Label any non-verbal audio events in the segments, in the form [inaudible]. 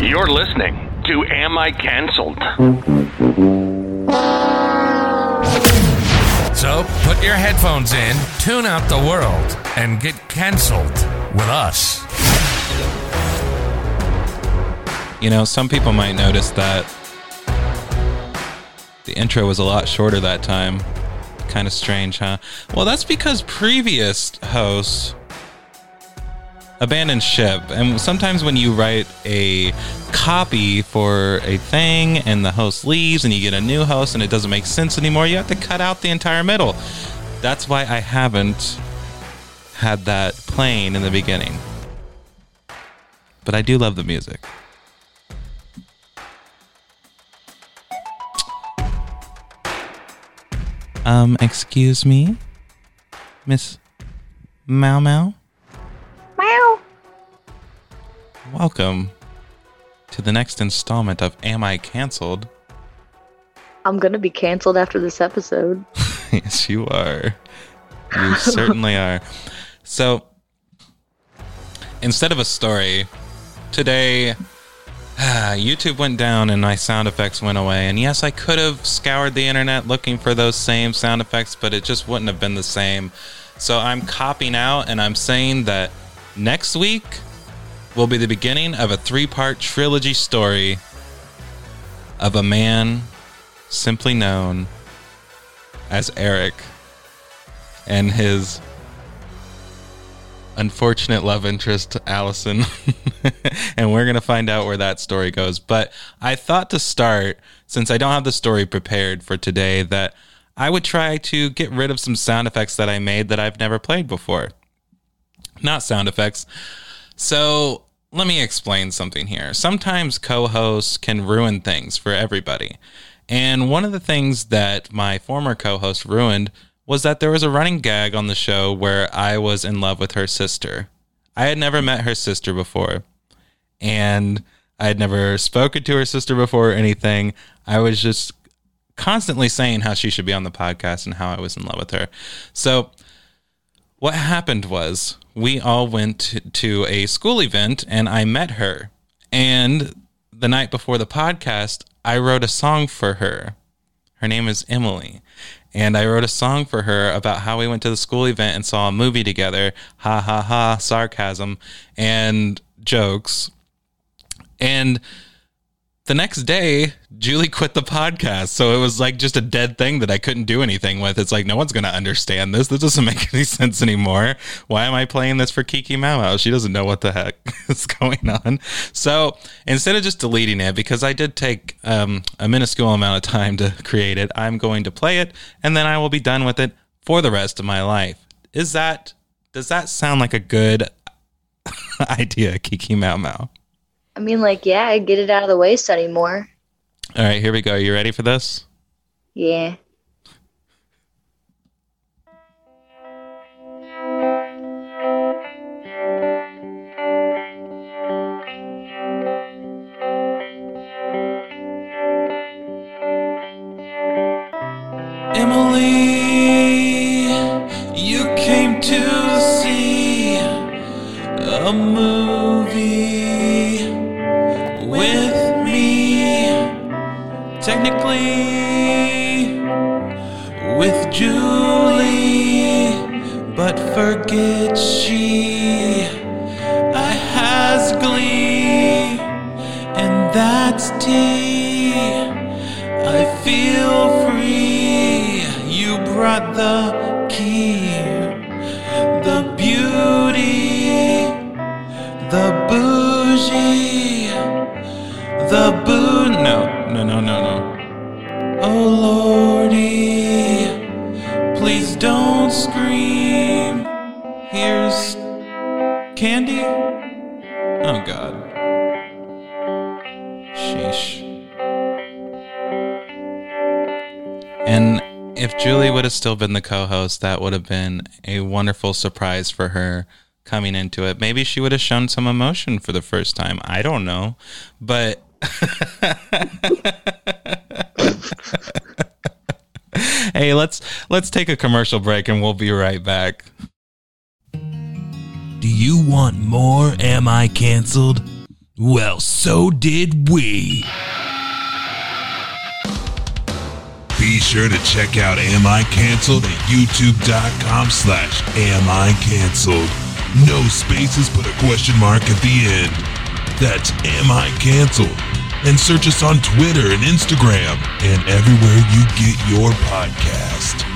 You're listening to Am I Cancelled? So put your headphones in, tune out the world, and get canceled with us. You know, some people might notice that the intro was a lot shorter that time. Kind of strange, huh? Well, that's because previous hosts abandoned ship. And sometimes when you write a copy for a thing and the host leaves and you get a new host and it doesn't make sense anymore, you have to cut out the entire middle. That's why I haven't had that playing in the beginning. But I do love the music. Um, excuse me, Miss Mau Mau? Welcome to the next installment of Am I Cancelled? I'm gonna be canceled after this episode. [laughs] yes, you are. You [laughs] certainly are. So, instead of a story, today [sighs] YouTube went down and my sound effects went away. And yes, I could have scoured the internet looking for those same sound effects, but it just wouldn't have been the same. So I'm copying out and I'm saying that next week will be the beginning of a three part trilogy story of a man simply known as Eric and his unfortunate love interest, Allison. [laughs] and we're going to find out where that story goes. But I thought to start, since I don't have the story prepared for today, that I would try to get rid of some sound effects that I made that I've never played before. Not sound effects. So let me explain something here. Sometimes co hosts can ruin things for everybody. And one of the things that my former co host ruined was that there was a running gag on the show where I was in love with her sister. I had never met her sister before, and I had never spoken to her sister before or anything. I was just constantly saying how she should be on the podcast and how I was in love with her. So, what happened was we all went to a school event and I met her. And the night before the podcast, I wrote a song for her. Her name is Emily. And I wrote a song for her about how we went to the school event and saw a movie together. Ha ha ha, sarcasm and jokes. And the next day, Julie quit the podcast. So it was like just a dead thing that I couldn't do anything with. It's like, no one's going to understand this. This doesn't [laughs] make any sense anymore. Why am I playing this for Kiki Mau? She doesn't know what the heck [laughs] is going on. So instead of just deleting it, because I did take um, a minuscule amount of time to create it, I'm going to play it and then I will be done with it for the rest of my life. Is that, does that sound like a good [laughs] idea, Kiki Mau Mau? I mean, like, yeah, get it out of the way, study more. All right, here we go. Are you ready for this? Yeah. Technically, with Julie, but forget she. I has glee, and that's tea. I feel free. You brought the still been the co host, that would have been a wonderful surprise for her coming into it. Maybe she would have shown some emotion for the first time. I don't know. But. [laughs] hey, let's let's take a commercial break and we'll be right back. Do you want more Am I Cancelled? Well, so did we. Be sure to check out Am I Cancelled at youtube.com slash Am I Cancelled. No spaces but a question mark at the end. That's Am I Cancelled. And search us on Twitter and Instagram and everywhere you get your podcast.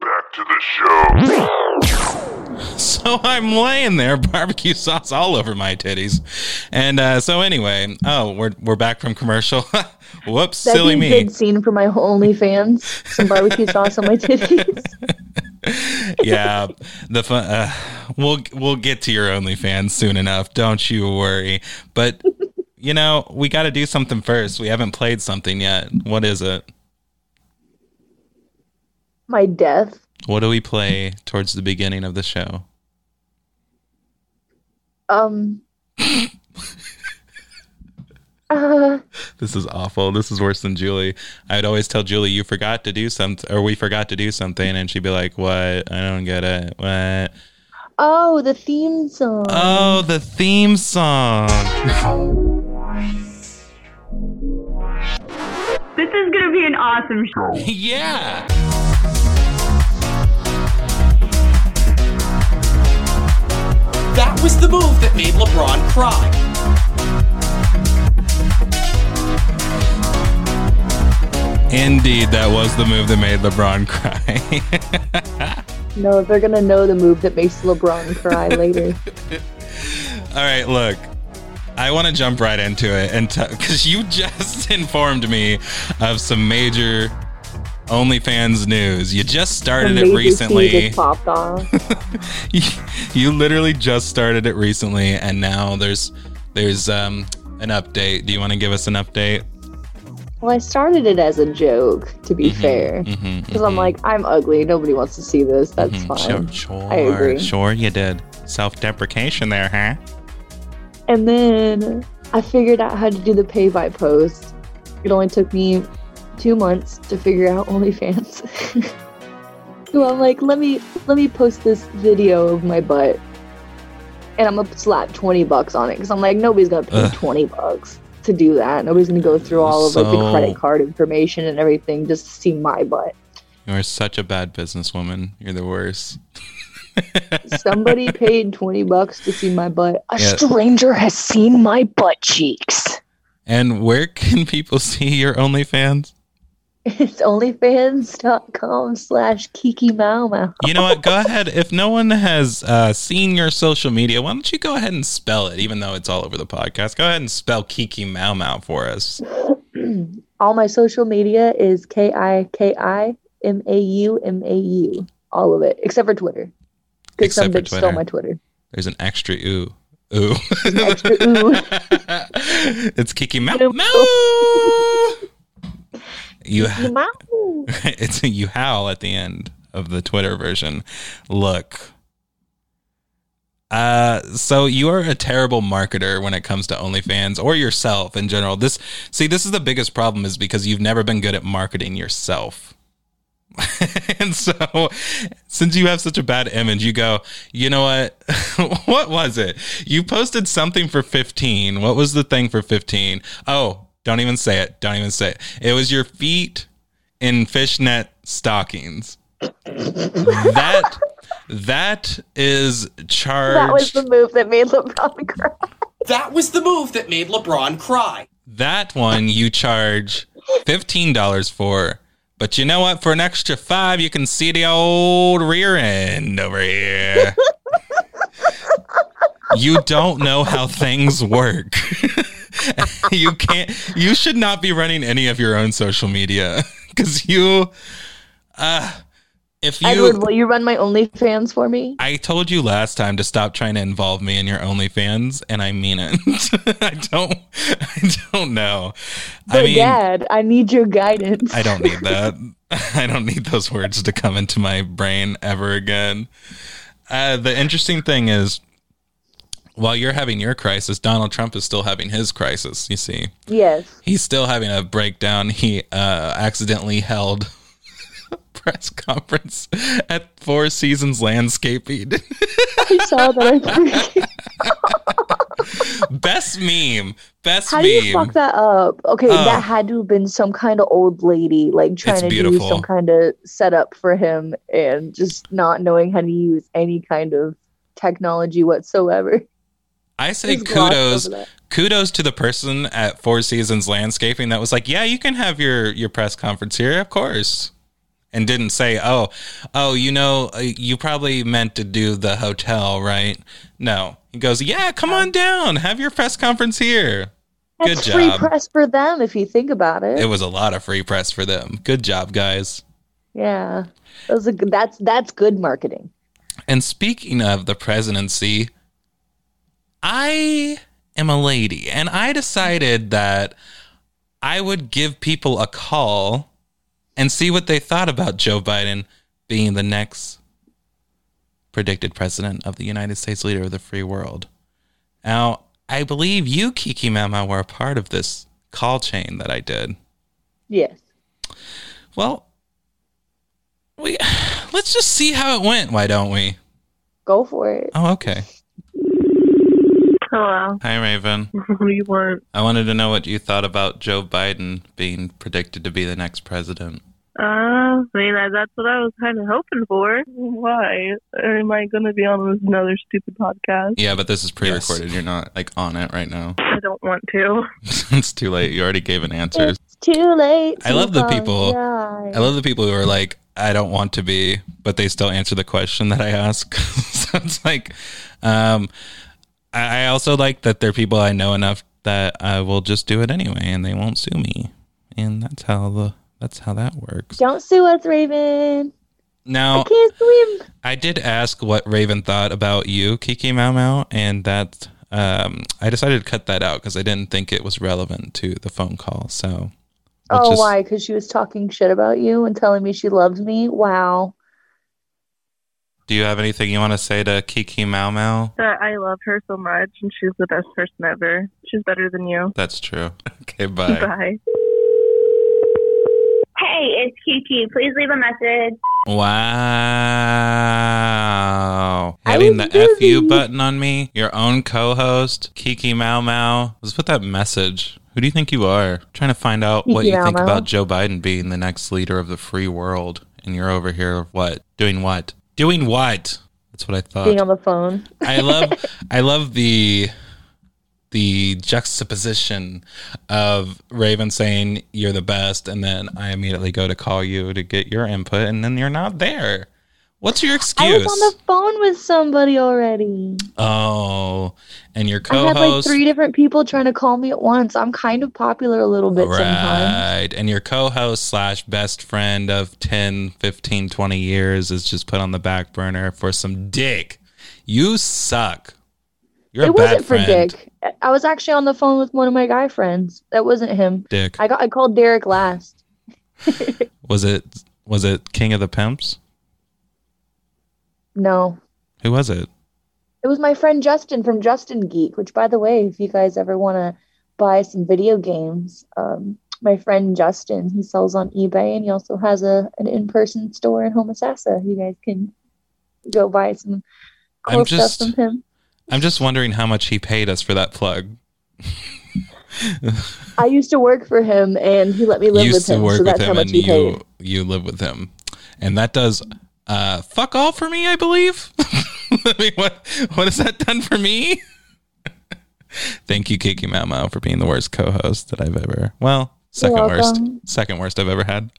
Back to the show. [laughs] So I'm laying there, barbecue sauce all over my titties, and uh, so anyway, oh, we're we're back from commercial. [laughs] Whoops, That'd silly be a me. big scene for my OnlyFans. Some barbecue [laughs] sauce on my titties. yeah, the fun. Uh, we'll we'll get to your OnlyFans soon enough. Don't you worry. But you know, we got to do something first. We haven't played something yet. What is it? My death. What do we play towards the beginning of the show? Um. uh, [laughs] This is awful. This is worse than Julie. I would always tell Julie, "You forgot to do something," or "We forgot to do something," and she'd be like, "What? I don't get it. What?" oh, the theme song. Oh, the theme song. This is gonna be an awesome show. [laughs] yeah. That was the move that made LeBron cry. Indeed, that was the move that made LeBron cry. [laughs] No, they're gonna know the move that makes LeBron cry later. [laughs] All right, look. I want to jump right into it and because you [laughs] just informed me of some major OnlyFans news. You just started it recently. Just popped off. you, [laughs] you literally just started it recently, and now there's there's um an update. Do you want to give us an update? Well, I started it as a joke, to be Mm-hmm, fair, because I'm like, I'm ugly. Nobody wants to see this. That's Mhm, fine. Sure, sure, I agree. sure. You did self-deprecation there, huh? And then I figured out how to do the pay by post. It only took me two months to figure out OnlyFans. [laughs] so I'm like, let me let me post this video of my butt, and I'm gonna slap twenty bucks on it because I'm like, nobody's gonna pay Ugh. twenty bucks to do that. Nobody's gonna go through all of like the credit card information and everything just to see my butt. You are such a bad businesswoman. You're the worst. [laughs] Somebody paid twenty bucks to see my butt. A Yeah. stranger has seen my butt cheeks. And where can people see your OnlyFans? It's onlyfans.com slash Kiki Mau Mau. You know what? Go ahead. If no one has uh, seen your social media, why don't you go ahead and spell it, even though it's all over the podcast? Go ahead and spell Kiki Mau Mau for us. [clears throat] All my social media is K I K I M A U M A U. All of it, except for Twitter. Because some Except for bitch stole Twitter. my Twitter. There's an extra ooh. Ooh. Extra ooh. [laughs] it's Kiki Mau Mau. You Mau. [laughs] it's a you howl at the end of the Twitter version. Look. Uh so you are a terrible marketer when it comes to OnlyFans or yourself in general. This see this is the biggest problem is because you've never been good at marketing yourself. [laughs] and so since you have such a bad image, you go, you know what? [laughs] what was it? You posted something for 15. What was the thing for 15? Oh, don't even say it. Don't even say it. It was your feet in fishnet stockings. that that is charged. That was the move that made LeBron cry. That was the move that made LeBron cry. that one you charge fifteen dollars for. But you know what? For an extra five, you can see the old rear end over here. [laughs] you don't know how things work. [laughs] [laughs] you can't. You should not be running any of your own social media [laughs] because you. Uh, if you. Edward, will you run my OnlyFans for me? I told you last time to stop trying to involve me in your OnlyFans, and I mean it. [laughs] I don't. I don't know. But I mean, Dad, I need your guidance. I don't need that. I don't need those words to come into my brain ever again. Uh, the interesting thing is, while you're having your crisis, Donald Trump is still having his crisis. You see, Yes. he's still having a breakdown. He uh, accidentally held a [laughs] press conference at Four Seasons Landscaping. I saw that. I [laughs] Best meme. Best How meme. do you fuck that up? Okay, Oh. that had to have been some kind of old lady, like trying to beautiful. do some kind of setup for him and just not knowing how to use any kind of technology whatsoever. I say glossed kudos kudos to the person at Four Seasons Landscaping that was like, "Yeah, you can have your your press conference here, of course." And didn't say, "Oh, oh, you know, uh, you probably meant to do the hotel, right?" No. He goes, "Yeah, come on down. Have your press conference here." Good That's free press for them if you think about it. It was a lot of free press for them. Good job, guys. yeah, that was a, that's that's good marketing. And speaking of the presidency, I am a lady, and I decided that I would give people a call and see what they thought about Joe Biden being the next predicted president of the United States, leader of the free world. Now, I believe you, Kiki Mama, were a part of this call chain that I did. Yes. Well, we [sighs] let's just see how it went. Why don't we? Go for it. Oh, okay. Hello. Hi, Raven. [laughs] What do you want? I wanted to know what you thought about Joe Biden being predicted to be the next president. Uh, I mean, that- that's what I was kind of hoping for. Why? Am I going to be on another stupid podcast? Yeah, but this is pre-recorded. You're not like on it right now. I don't want to. [laughs] it's too late. You already gave an answer. It's too late. I love the people- apologize. I love the people who are like, I don't want to be, but they still answer the question that I ask. [laughs] so it's like, um, I also like that they're people I know enough that I will just do it anyway, and they won't sue me, and that's how the that's how that works. Don't sue us, Raven. Now, I can't swim. I did ask what Raven thought about you, Kiki Mau Mau, and that um, I decided to cut that out because I didn't think it was relevant to the phone call. So, Oh, just- why? Because she was talking shit about you and telling me she loves me. Wow. Do you have anything you want to say to Kiki Mau Mau? That I love her so much, and she's the best person ever. She's better than you. That's true. [laughs] Okay, bye. [laughs] Bye. Hey, it's Kiki. Please leave a message. Wow. I Hitting the was FU button on me, your own co host, Kiki Mau Mau. Let's put that message. Who do you think you are? trying to find out what Kiki you Mau think Mau. about Joe Biden being the next leader of the free world. And you're over here, what? Doing what? Doing what? That's what I thought. Being on the phone. I love [laughs] I love the the juxtaposition of Raven saying you're the best and then I immediately go to call you to get your input and then you're not there. What's your excuse? I was on the phone with somebody already. oh, and your co-host. I had like three different people trying to call me at once. I'm kind of popular a little bit sometimes. Right. And your co-host slash best friend of 10, 15, 20 years is just put on the back burner for some dick. You suck. You're a It bad wasn't for friend. Dick. I was actually on the phone with one of my guy friends. That wasn't him. Dick. I got I called Derek last. [laughs] Was it was it King of the Pimps? No. Who was it? It was my friend Justin from Justin Geek, which by the way, if you guys ever want to buy some video games, um, my friend Justin, he sells on eBay and he also has a an in-person store in Homosassa. You guys can go buy some cool I'm just- stuff from him. I'm just wondering how much he paid us for that plug. I used to work for him and he let me live Used with him, so that's how much and he paid. you you live with him. And that does uh fuck all for me, I believe. [laughs] I mean, what what has that done for me? [laughs] Thank you, Kiki Mamo, for being the worst co-host that I've ever. Well, second worst, second worst I've ever had.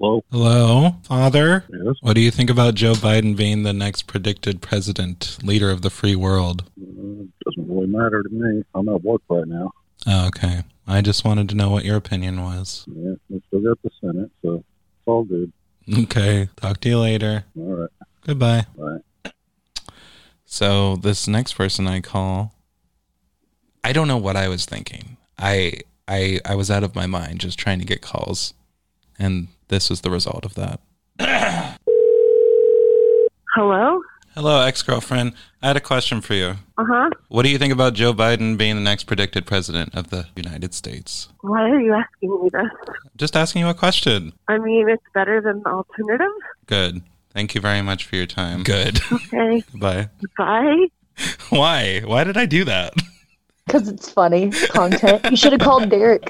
Hello. Hello, Father. Yes. What do you think about Joe Biden being the next predicted president, leader of the free world? Uh, doesn't really matter to me. I'm at work right now. Oh, okay. I just wanted to know what your opinion was. Yeah, we still got the Senate, so it's all good. Okay. Talk to you later. All right. Goodbye. Bye. So this next person I call, I don't know what I was thinking. I I I was out of my mind just trying to get calls, and this was the result of that. Hello? Hello, ex girlfriend. I had a question for you. Uh huh. What do you think about Joe Biden being the next predicted president of the United States? Why are you asking me this? Just asking you a question. I mean, it's better than the alternative. Good. Thank you very much for your time. Good. Okay. [laughs] Bye. Bye. [laughs] Why? Why did I do that? [laughs] Because it's funny content. You should have called Derek.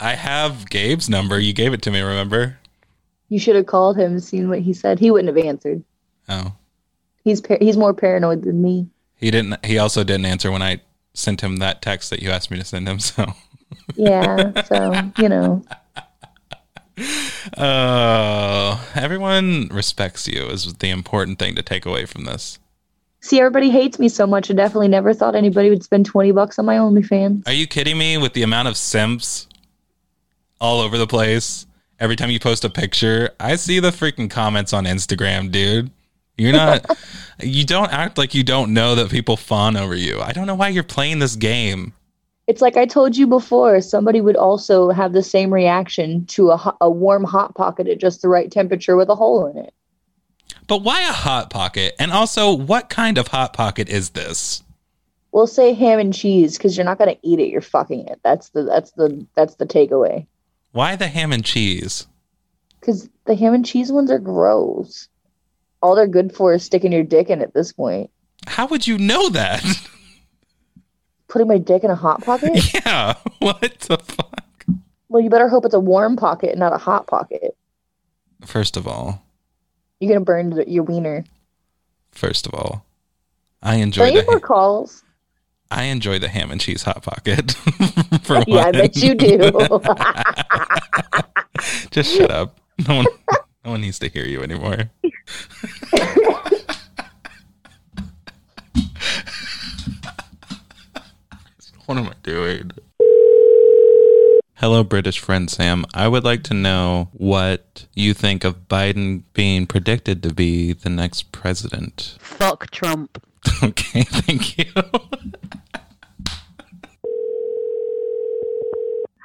I have Gabe's number. You gave it to me, remember? You should have called him and seen what he said. He wouldn't have answered. Oh. He's par- he's more paranoid than me. He didn't he also didn't answer when I sent him that text that you asked me to send him, [laughs] so Yeah, so you know. [laughs] Oh, everyone respects you is the important thing to take away from this. See, everybody hates me so much. I definitely never thought anybody would spend twenty bucks on my OnlyFans. Are you kidding me with the amount of simps all over the place? Every time you post a picture, I see the freaking comments on Instagram, dude. You're not you don't act like you don't know that people fawn over you. I don't know why you're playing this game. It's like I told you before. Somebody would also have the same reaction to a a warm hot pocket at just the right temperature with a hole in it. But why a hot pocket? And also, what kind of hot pocket is this? We'll say ham and cheese because you're not gonna eat it. You're fucking it. That's the that's the that's the takeaway. Why the ham and cheese? Because the ham and cheese ones are gross. All they're good for is sticking your dick in at this point. How would you know that? [laughs] Putting my dick in a hot pocket? yeah. [laughs] What the fuck? well, you better hope it's a warm pocket and not a hot pocket. First of all, You're gonna burn your wiener. first of all, I enjoy Don't the more calls? I enjoy the ham and cheese hot pocket. [laughs] For Yeah, I bet you do. Just shut up. No one, no one needs to hear you anymore. [laughs] what am I doing? Hello, British friend Sam. I would like to know what you think of Biden being predicted to be the next president. Fuck Trump. [laughs] Okay, thank you. [laughs]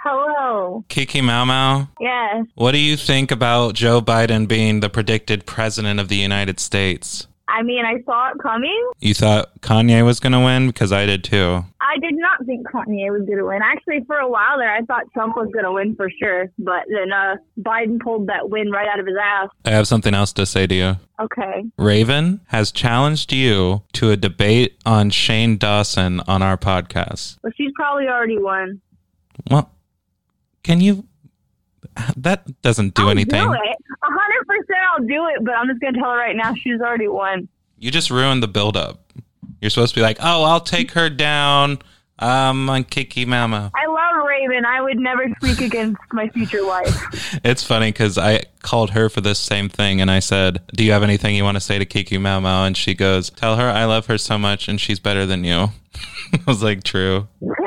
Hello. Kiki Mau Mau, Yes. what do you think about Joe Biden being the predicted president of the United States? I mean, I saw it coming. You thought Kanye was going to win? Because I did too. I did not think Kanye was going to win. Actually, for a while there, I thought Trump was going to win for sure. But then uh, Biden pulled that win right out of his ass. I have something else to say to you. Okay. Raven has challenged you to a debate on Shane Dawson on our podcast. Well, she's probably already won. Well, can you? That doesn't do I'll anything. Do it. A hundred percent, I'll do it. But I'm just going to tell her right now she's already won. You just ruined the buildup. You're supposed to be like, oh, I'll take her down um, on Kiki Mama. I love Raven. I would never speak against my future wife. [laughs] It's funny because I called her for this same thing and I said, Do you have anything you want to say to Kiki Mau? And she goes, Tell her I love her so much and she's better than you. [laughs] I was like, True. [laughs]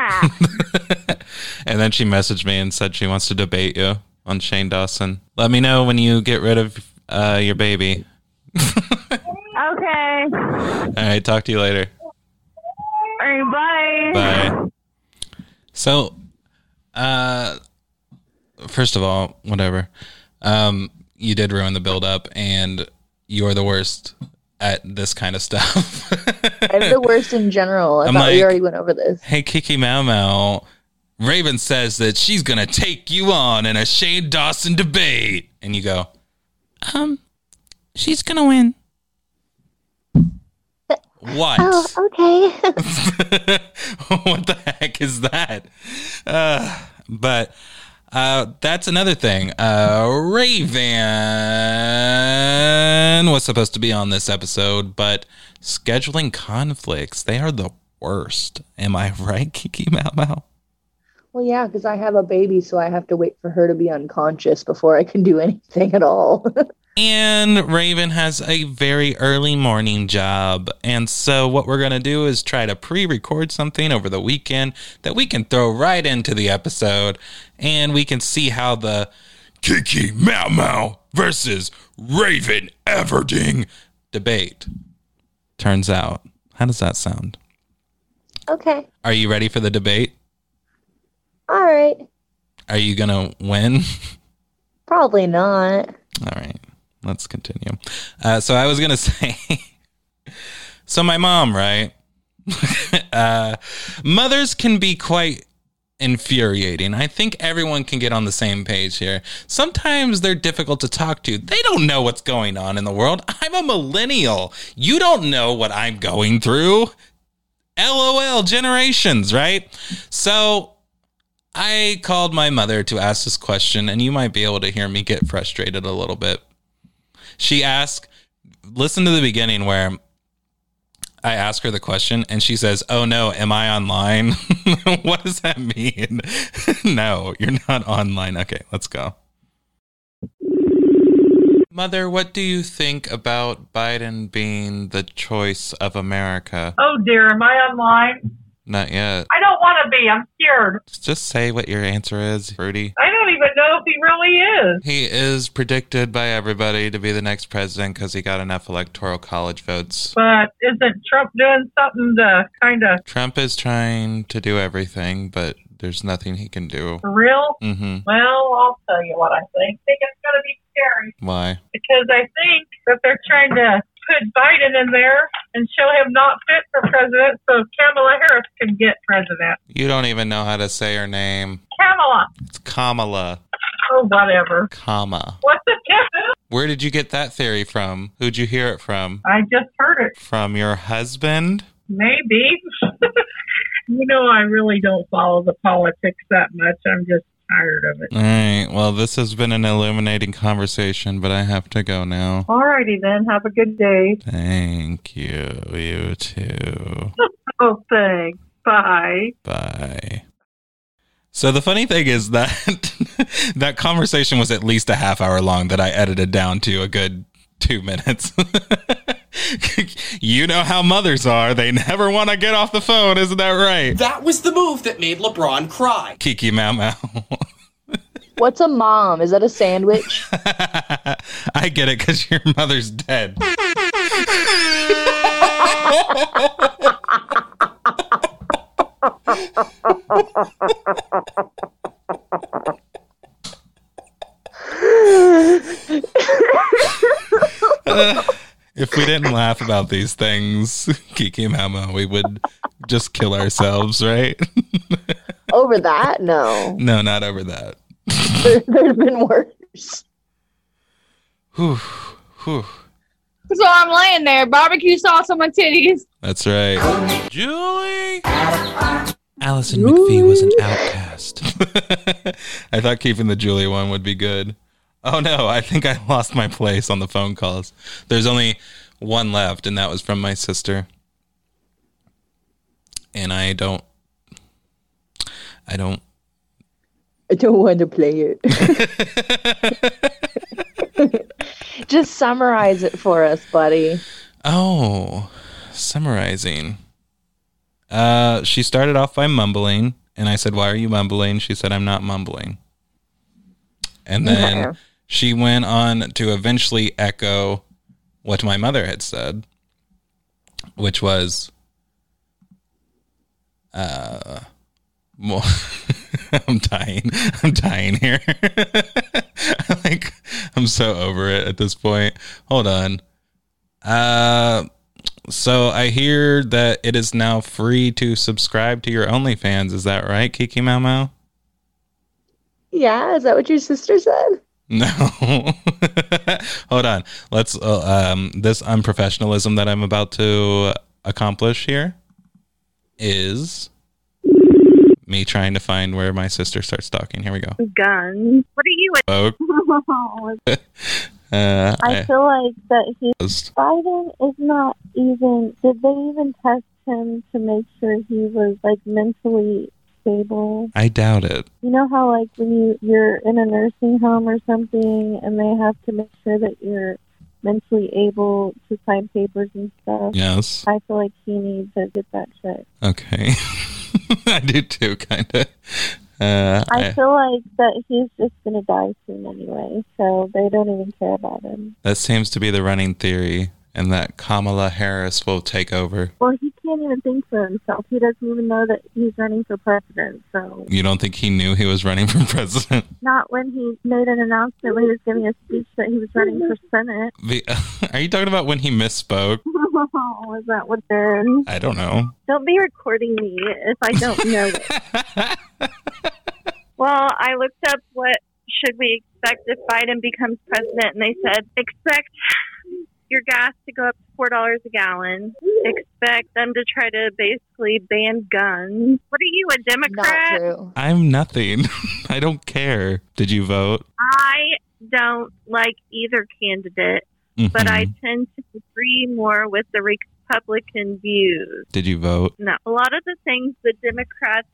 [laughs] and then she messaged me and said she wants to debate you on Shane Dawson. Let me know when you get rid of uh, your baby. [laughs] okay. All right, talk to you later. All right, bye. Bye. So, uh, first of all, whatever. Um, you did ruin the build up, and you're the worst at this kind of stuff. [laughs] I'm the worst in general. I I'm thought we already went over this. hey, Kiki Mau Mau, Raven says that she's gonna take you on in a Shane Dawson debate, and you go, um, she's gonna win. What? Oh, okay. [laughs] what the heck is that? Uh, but uh, that's another thing. Uh, Raven was supposed to be on this episode, but scheduling conflicts, they are the worst. Am I [laughs] right, Kiki Mau Mau? well, yeah, because I have a baby, so I have to wait for her to be unconscious before I can do anything at all. [laughs] And Raven has a very early morning job. And so, what we're going to do is try to pre record something over the weekend that we can throw right into the episode. And we can see how the Kiki Mau Mau versus Raven Everding debate turns out. How does that sound? okay. Are you ready for the debate? All right. Are you going to win? [laughs] Probably not. All right, let's continue. Uh, so I was gonna [laughs] say, so my mom, right? [laughs] uh, mothers can be quite infuriating. I think everyone can get on the same page here. Sometimes they're difficult to talk to. They don't know what's going on in the world. I'm a millennial. You don't know what I'm going through. LOL generations, right? So I called my mother to ask this question, and you might be able to hear me get frustrated a little bit. She asked, listen to the beginning where I ask her the question and she says, Oh no, am I online? [laughs] what does that mean? [laughs] no, you're not online. Okay, let's go. Mother, what do you think about Biden being the choice of America? Oh dear, am I online? Not yet. I don't want to be. I'm scared. Just say what your answer is, Fruity. I don't know if he really is. He is predicted by everybody to be the next president because he got enough electoral college votes. But isn't Trump doing something to kind of Trump is trying to do everything, but there's nothing he can do. for real? Mm-hmm. Well, I'll tell you what I think. I think it's going to be scary Why? because I think that they're trying to put Biden in there and show him not fit for president so Kamala Harris can get president. You don't even know how to say her name. Kamala. It's Kamala, Oh, whatever. comma. What's the difference? Where did you get that theory from? Who'd you hear it from? I just heard it. From your husband? Maybe. [laughs] you know, I really don't follow the politics that much. I'm just tired of it. All right. Well, this has been an illuminating conversation, but I have to go now. All righty then. Have a good day. Thank you. You too. [laughs] Oh, thanks. Bye. Bye. So the funny thing is that [laughs] that conversation was at least a half hour long that I edited down to a good two minutes. [laughs] you know how mothers are. They never want to get off the phone, isn't that right? That was the move that made LeBron cry. Kiki Mau Mau. What's a mom? Is that a sandwich? [laughs] I get it because your mother's dead. Uh, if we didn't laugh about these things, [laughs] Kiki Mama, we would just kill ourselves, right? [laughs] Over that? No. no, not over that. There, there's been worse. Whew, whew. So I'm laying there, barbecue sauce on my titties. That's right. Julie! Allison McPhee was an outcast. [laughs] I thought keeping the Julie one would be good. Oh no, I think I lost my place on the phone calls. There's only one left, and that was from my sister. And I don't. I don't. I don't want to play it. [laughs] Just summarize it for us, buddy. Oh, summarizing. Uh, she started off by mumbling, and I said, "Why are you mumbling?" She said, "I'm not mumbling." And then Okay. she went on to eventually echo what my mother had said, which was, uh, [laughs] well, [laughs] I'm dying. I'm dying here. [laughs] like, I'm so over it at this point. Hold on. Uh, so I hear that it is now free to subscribe to your OnlyFans. Is that right, Kiki Mau Mau? Yeah, is that what your sister said? No. [laughs] Hold on. Let's uh, um this unprofessionalism that I'm about to accomplish here is me trying to find where my sister starts talking. Here we go. Guns. What are you? Oh, [laughs] uh, I I- feel like that he Biden is not even. Did they even test him to make sure he was like mentally stable? I doubt it. You know how like when you you're in a nursing home or something, and they have to make sure that you're mentally able to sign papers and stuff. Yes. I feel like he needs to get that checked. Okay. [laughs] [laughs] I do too, kind of. Uh, I I- feel like that he's just gonna die soon anyway, so they don't even care about him. that seems to be the running theory, and that Kamala Harris will take over. Well, he can't even think for himself. He doesn't even know that he's running for president. So You don't think he knew he was running for [laughs] president? not when he made an announcement when he was giving a speech that he was running for senate. The, [laughs] are you talking about when he misspoke? [laughs] Was that what they're? I don't know. Don't be recording me if I don't know it. [laughs] Well, I looked up what should we expect if Biden becomes president, and they said expect your gas to go up to four dollars a gallon. Expect them to try to basically ban guns. What are you, a Democrat? true. I'm nothing. [laughs] I don't care. Did you vote? I don't like either candidate, but I Mhm. tend to agree more with the Republican views. Did you vote? No, a lot of the things the Democrats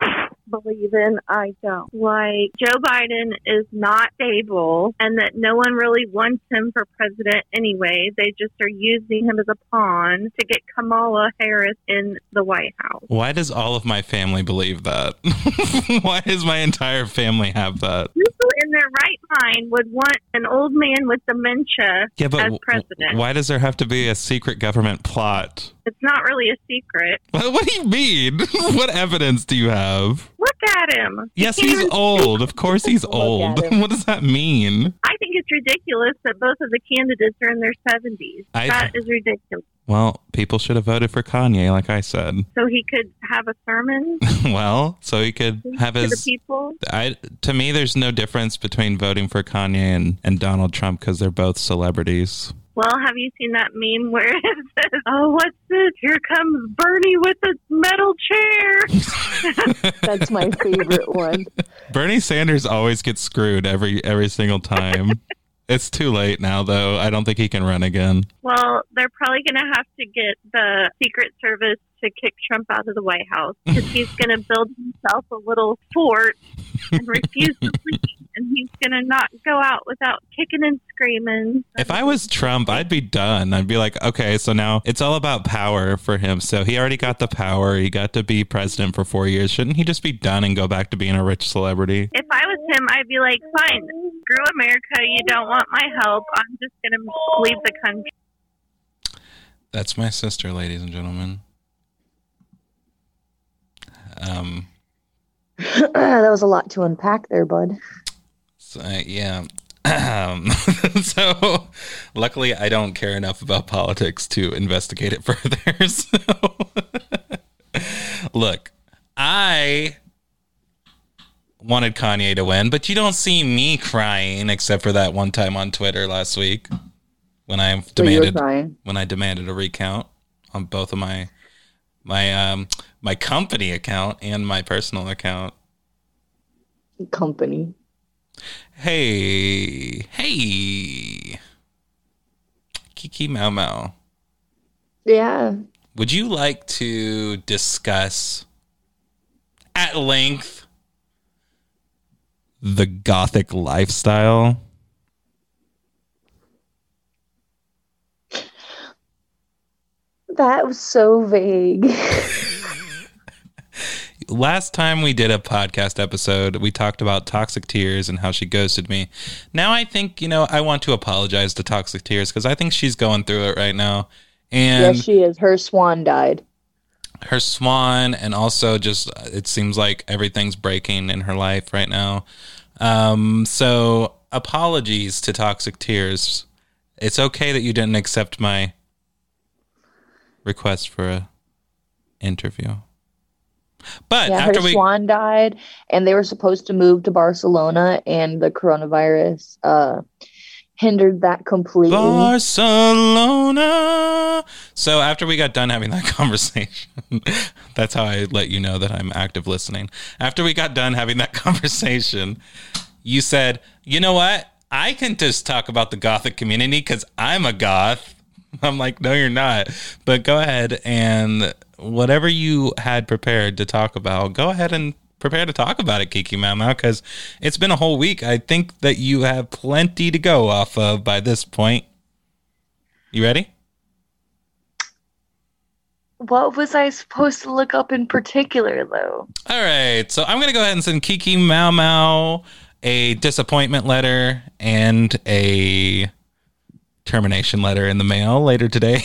believe in, I don't. Like Joe Biden is not stable, and that no one really wants him for president anyway. They just are using him as a pawn to get Kamala Harris in the White House. Why does all of my family believe that? [laughs] Why does my entire family have that? People in their right mind would want an old man with dementia Yeah, but as w- president. why does there have to be a secret government plot? It's not really a secret. What, [laughs] what do you mean? [laughs] what evidence do you have? Look at him. Yes, can't he's old. Of course he's [laughs] old. What does that mean? I think it's ridiculous that both of the candidates are in their 70s. I- that is ridiculous. Well, people should have voted for Kanye, like I said. So he could have a sermon well, so he could have his. people. I to me, there's no difference between voting for Kanye and, and Donald Trump because they're both celebrities. Well, have you seen that meme where it [laughs] says, "Oh, what's this? Here comes Bernie with a metal chair." [laughs] That's my favorite one. Bernie Sanders always gets screwed every every single time. [laughs] it's too late now, though. I don't think he can run again. Well, they're probably going to have to get the Secret Service to kick Trump out of the White House because he's going to build himself a little fort and refuse to leave, and he's going to not go out without kicking and screaming. If I was Trump, I'd be done. I'd be like, okay, so now it's all about power for him. So he already got the power. He got to be president for four years. Shouldn't he just be done and go back to being a rich celebrity? If I was him, I'd be like, fine, screw America. You don't want my help. I'm just going to leave the country. That's my sister, ladies and gentlemen. Um, [clears throat] that was a lot to unpack there, bud. So, yeah. Um, [laughs] so, luckily, I don't care enough about politics to investigate it [laughs] further. So, [laughs] look, I wanted Kanye to win, but you don't see me crying except for that one time on Twitter last week when I So you were demanded when I demanded a recount on both of my my um my company account and my personal account. Company. Hey, hey, Kiki Mau Mau. Yeah. Would you like to discuss at length the gothic lifestyle? That was so vague. [laughs] Last time we did a podcast episode, we talked about Toxic Tears and how she ghosted me. Now I think, you know, I want to apologize to Toxic Tears because I think she's going through it right now. And yes, she is. Her swan died. her swan and also just it seems like everything's breaking in her life right now um so apologies to toxic tears it's okay that you didn't accept my request for a interview but yeah, after her we swan died, and they were supposed to move to Barcelona, and the coronavirus uh, hindered that completely. Barcelona. So after we got done having that [laughs] conversation, that's how I let you know that I'm active listening. After we got done having that [laughs] conversation, you said, "You know what? I can just talk about the gothic community cuz I'm a goth." [laughs] I'm like, "No, you're not." But go ahead and whatever you had prepared to talk about, go ahead and prepare to talk about it, Kiki Mau Mau, because it's been a whole week. I think that you have plenty to go off of by this point. You ready? What was I supposed to look up in particular, though? All right. So I'm going to go ahead and send Kiki Mau Mau a disappointment letter and a termination letter in the mail later today.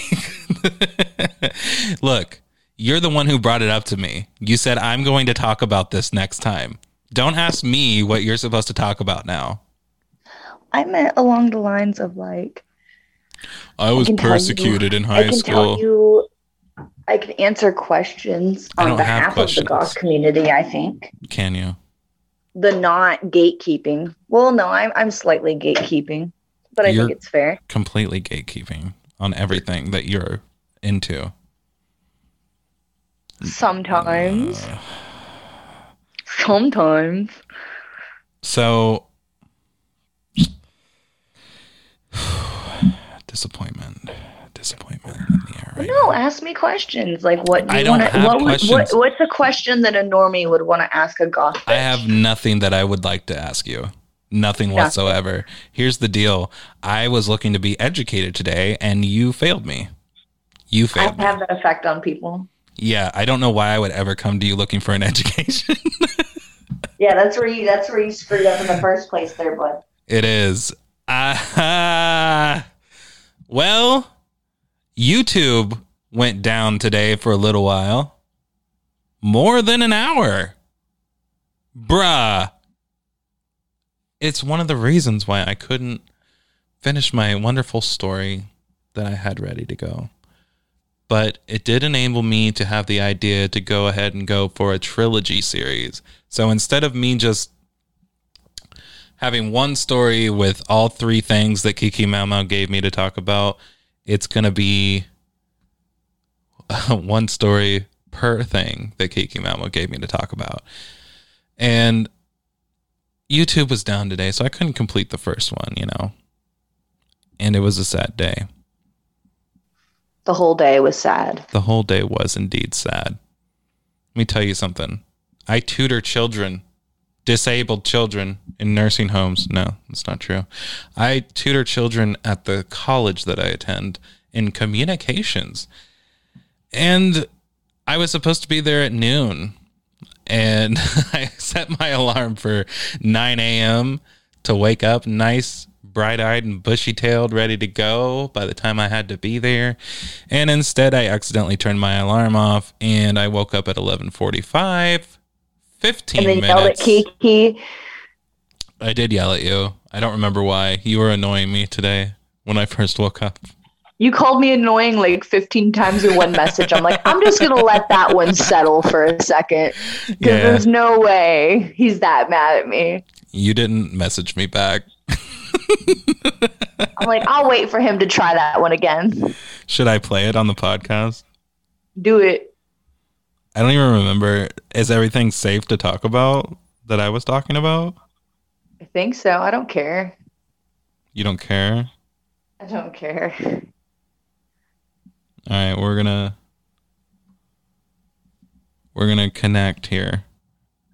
[laughs] Look, you're the one who brought it up to me. You said, I'm going to talk about this next time. Don't ask me what you're supposed to talk about now. I meant along the lines of like I was can tell you- persecuted in I high can school. you, I can answer questions on behalf of the goth community. I think Can you? the not gatekeeping. Well, no, I'm I'm slightly gatekeeping, but I You're- think it's fair. Completely gatekeeping on everything that you're into. Sometimes. Uh, Sometimes. So [sighs] disappointment. Disappointment in the air right No, ask me questions. Like what do I you don't want what, what what's a question that a normie would want to ask a goth? I have nothing that I would like to ask you. Nothing Nothing. whatsoever. Here's the deal. I was looking to be educated today and you failed me. You I failed me. have that effect on people. Yeah, I don't know why I would ever come to you looking for an [laughs] education. Yeah, that's where you that's where you screwed up in the first place there, bud. It is. Ah, well, YouTube went down today for a little while. More than an hour. Bruh. It's one of the reasons why I couldn't finish my wonderful story that I had ready to go. But it did enable me to have the idea to go ahead and go for a trilogy series. So instead of me just having one story with all three things that Kiki Mau Mau gave me to talk about, it's going to be [laughs] one story per thing that Kiki Mau Mau gave me to talk about. And YouTube was down today, so I couldn't complete the first one, you know. And it was a sad day. The whole day was sad. The whole day was indeed sad. Let me tell you something. I tutor children, disabled children in nursing homes. No, that's not true. I tutor children at the college that I attend in communications. And I was supposed to be there at noon. And [laughs] I set my alarm for 9 a.m. to wake up nice, bright eyed, and bushy tailed, ready to go by the time I had to be there. And instead, I accidentally turned my alarm off and I woke up at 1145. 15 and then you yelled at minutes. Kiki. I did yell at you. I don't remember why. You were annoying me today when I first woke up. You called me annoying like 15 times in one message. I'm like, I'm just going to let that one settle for a second. Because Yeah. there's no way he's that mad at me. You didn't message me back. I'm like, I'll wait for him to try that one again. Should I play it on the podcast? Do it. I don't even remember. Is everything safe to talk about that I was talking about? I think so. I don't care. You don't care? I don't care. All right, we're going to we're going to connect here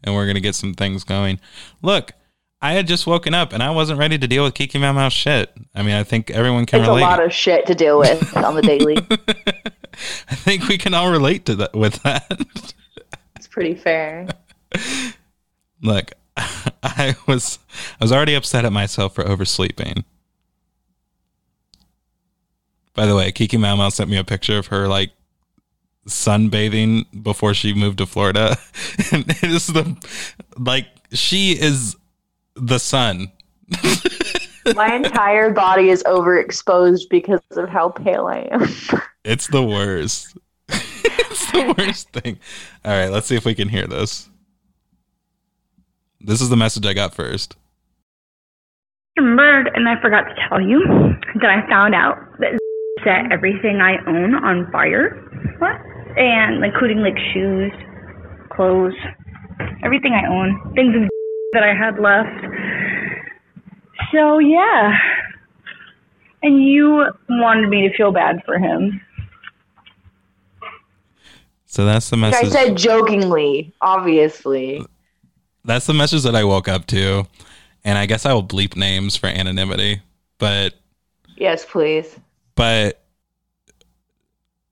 and we're going to get some things going. Look, I had just woken up and I wasn't ready to deal with Kiki Mau Mau shit. I mean, I think everyone can It's a lot of shit to deal with [laughs] on the daily. I think we can all relate to that with that. It's pretty fair. [laughs] Look, [laughs] I was I was already upset at myself for oversleeping. By the way, Kiki Mau Mau sent me a picture of her like sunbathing before she moved to Florida. And it is the like she is the sun. My entire body is overexposed because of how pale I am. It's the worst. it's the worst thing. All right, let's see if we can hear this. This is the message I got first. Bird, and I forgot to tell you that I found out that [laughs] set everything I own on fire. What? And including like shoes, clothes, everything I own, things of that I had left. So yeah. And you wanted me to feel bad for him. So that's the message. I said jokingly, obviously. That's the message that I woke up to. And I guess I will bleep names for anonymity. But Yes, please. but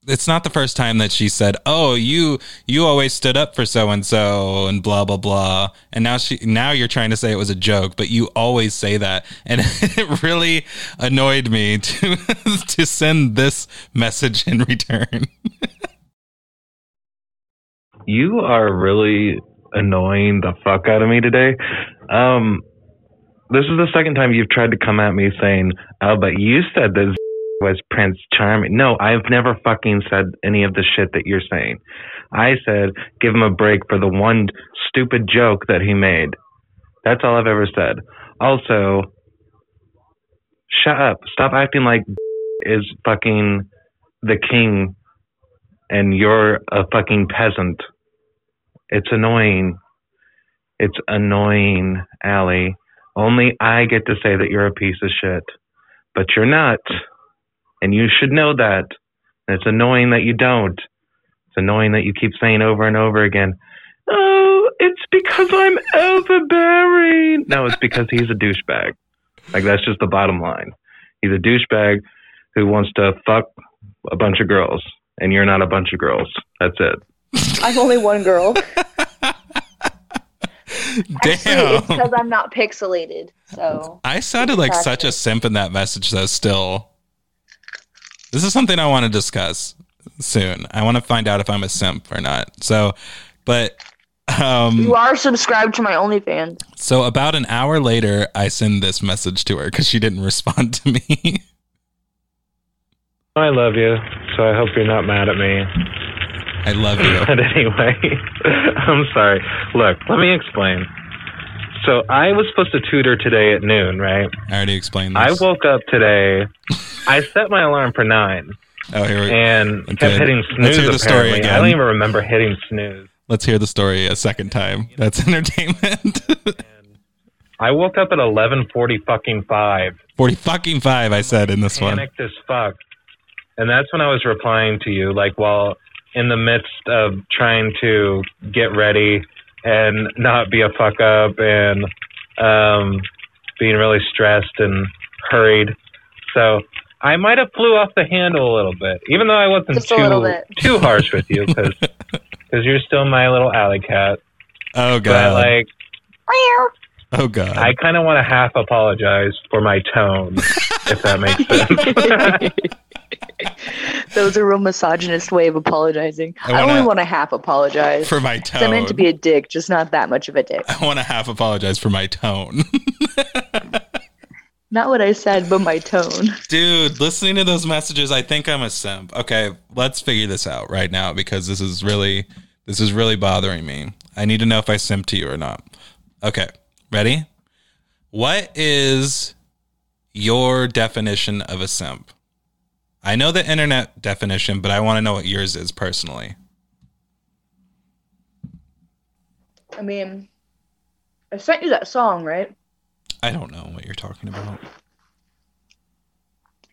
it's not the first time that she said, "Oh, you you always stood up for so and so and blah blah blah." And now she now you're trying to say it was a joke, but you always say that. And [laughs] it really annoyed me [laughs] to to send this message in return. [laughs] You are really annoying the fuck out of me today. Um, this is the second time you've tried to come at me saying, "Oh, but you said this was Prince Charming." No, I've never fucking said any of the shit that you're saying. I said, give him a break for the one stupid joke that he made. That's all I've ever said. Also, shut up. Stop acting like is fucking the king and you're a fucking peasant. It's annoying. It's annoying, Allie. Only I get to say that you're a piece of shit. But you're not. And you should know that. And it's annoying that you don't. It's annoying that you keep saying over and over again, Oh, it's because I'm overbearing. No, it's because he's a douchebag. Like that's just the bottom line. He's a douchebag who wants to fuck a bunch of girls, and you're not a bunch of girls. That's it. I'm only one girl. [laughs] Actually, Damn. it's because I'm not pixelated. So I sounded like such a simp in that message, though. Still, this is something I want to discuss soon. I want to find out if I'm a simp or not. So, but um, you are subscribed to my OnlyFans. so about an hour later, I send this message to her because she didn't respond to me. [laughs] I love you, so I hope you're not mad at me. I love you. [laughs] But anyway, [laughs] I'm sorry. Look, let me explain. So I was supposed to tutor today at noon, right? I already explained this. I woke up today. I set my alarm for nine. Oh, here we go. and Okay. kept hitting snooze. Let's hear the story again. I don't even remember hitting snooze. Let's hear the story a second time. That's [laughs] entertainment. I woke up at eleven forty fucking five. Forty fucking five. I said in this one. panicked as fuck. And that's when I was replying to you, like while in the midst of trying to get ready and not be a fuck up and um, being really stressed and hurried. So I might have flew off the handle a little bit, even though I wasn't Just too too harsh with you, because [laughs] you're still my little alley cat. Oh But god. like, oh god. I kind of want to half apologize for my tone, if that makes [laughs] sense. [laughs] That was a real misogynist way of apologizing. I I, only wanna- half apologize. For my tone. I meant to be a dick, just not that much of a dick. I want to half apologize for my tone. [laughs] Not what I said, but my tone. Dude, listening to those messages, I think I'm a simp. Okay, let's figure this out right now because this is really this is really bothering me. I need to know if I simp to you or not. Okay, ready? What is your definition of a simp? I know the internet definition, but I want to know what yours is personally. I mean, I sent you that song, right? I don't know what you're talking about.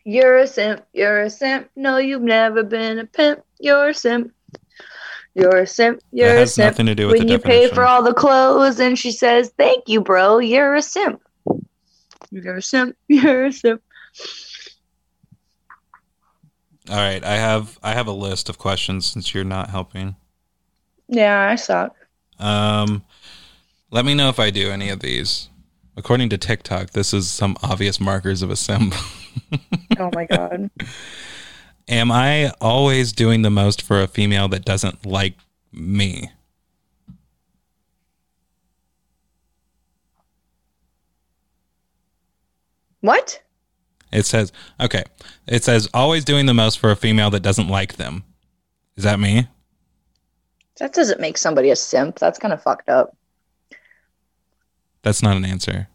You're a simp, you're a simp. No, you've never been a pimp. You're a simp. You're a simp, you're That a simp. nothing to do with when you pay for all the clothes and she says, Thank you, bro, you're a simp. [laughs] You're a simp, you're a simp. All right, I have I have a list of questions since you're not helping. Yeah, I suck. Um, let me know if I do any of these. According to TikTok, this is some obvious markers of a simp. [laughs] Oh my god. Am I always doing the most for a female that doesn't like me? What? It says, okay, it says always doing the most for a female that doesn't like them. Is that me? That doesn't make somebody a simp. That's kind of fucked up. That's not an answer.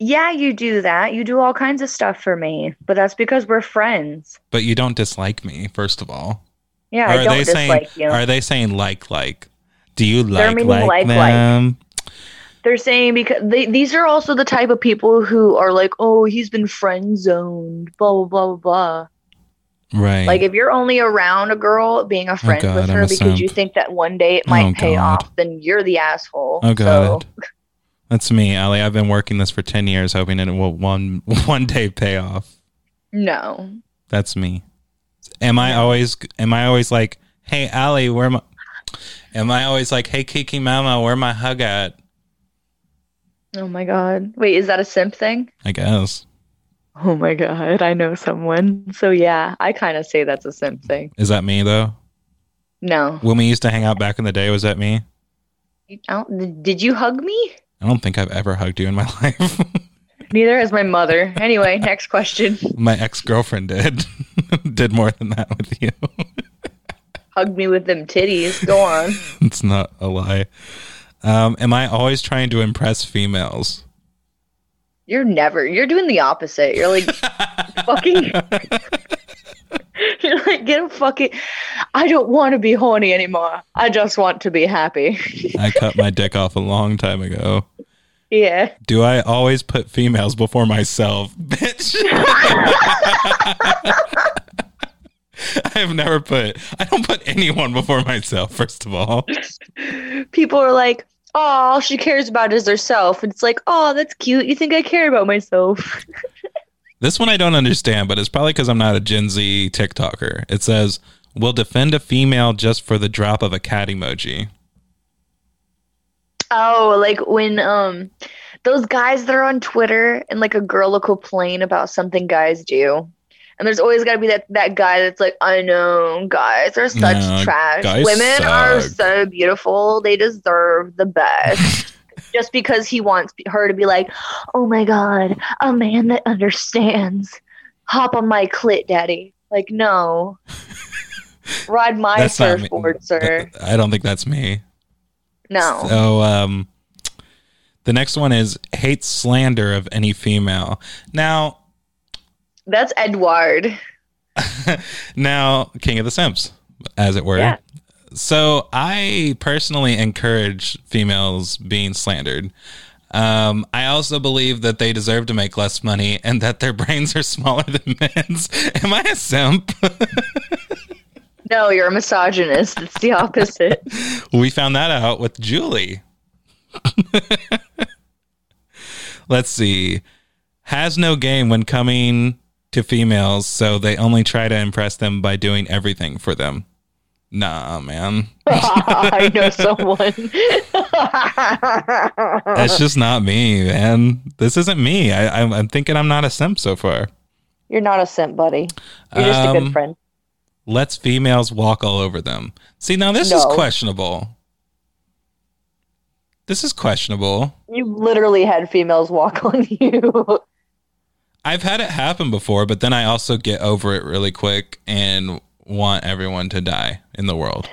Yeah, you do that. You do all kinds of stuff for me, but that's because we're friends. But you don't dislike me, first of all. Yeah, Or I don't they dislike saying you. are they saying like like? Do you like like, like, like. They're saying because they, these are also the type of people who are like, oh, he's been friend zoned, blah blah blah blah blah. Right. Like if you're only around a girl being a oh, friend God, with her because you think that one day it might Oh, pay God. off, then you're the asshole. Oh god. So, That's me, Ali. I've been working this for 10 years hoping it will one [laughs] one day pay off. no. That's me. Am I always am I always like, "Hey Ali, where my Am I always like, "Hey Kiki Mama, where my hug at?" Oh my god. Wait, is that a simp thing? I guess. Oh my god, I know someone. So yeah, I kind of say that's a simp thing. Is that me though? No. When we used to hang out back in the day, was that me? I don't- did you hug me? I don't think I've ever hugged you in my [laughs] life. Neither has my mother. Anyway, next question. my ex-girlfriend did. [laughs] did more than that with you. Hugged me with them titties. Go on. [laughs] it's not a lie. Um, am I always trying to impress females? You're never. You're doing the opposite. You're like [laughs] fucking. You're like get a fucking. I don't want to be horny anymore. I just want to be happy. I cut my dick off a long time ago. yeah. Do I always put females before myself? Bitch. [laughs] [laughs] [laughs] I've never put I don't put anyone before myself, first of all. [laughs] People are like, "Oh, all she cares about is herself." And it's like, "Oh, that's cute. You think I care about myself?" [laughs] This one I don't understand, but it's probably because I'm not a Gen Z TikToker. It says, "Will defend a female just for the drop of a cat emoji." Oh, like when um those guys that are on Twitter and like a girl will complain about something guys do. And there's always got to be that, that guy that's like, I know, guys are such No, trash. Women are so beautiful. They deserve the best. [laughs] Just because he wants her to be like, oh my God, a man that understands. Hop on my clit, daddy. Like, no. [laughs] Ride my That's surfboard, sir. I don't think that's me. No. So, um, the next one is hate slander of any female. Now, That's Edward. [laughs] now king of the simps as it were Yeah. so i personally encourage females being slandered um, i also believe that they deserve to make less money and that their [laughs] brains are smaller than men's am i a simp [laughs] No, you're a misogynist. It's the opposite. we found that out with julie let's see has no game when coming to females so they only try to impress them by doing everything for them nah man [laughs] I know someone. That's just not me, man. This isn't me. I, I'm, I'm thinking I'm not a simp so far. You're not a simp, buddy. You're just a Um, good friend. Let's females walk all over them. See, now this is questionable. This is questionable. You literally had females walk [laughs] on you. I've had it happen before, but then I also get over it really quick and want everyone to die in the world.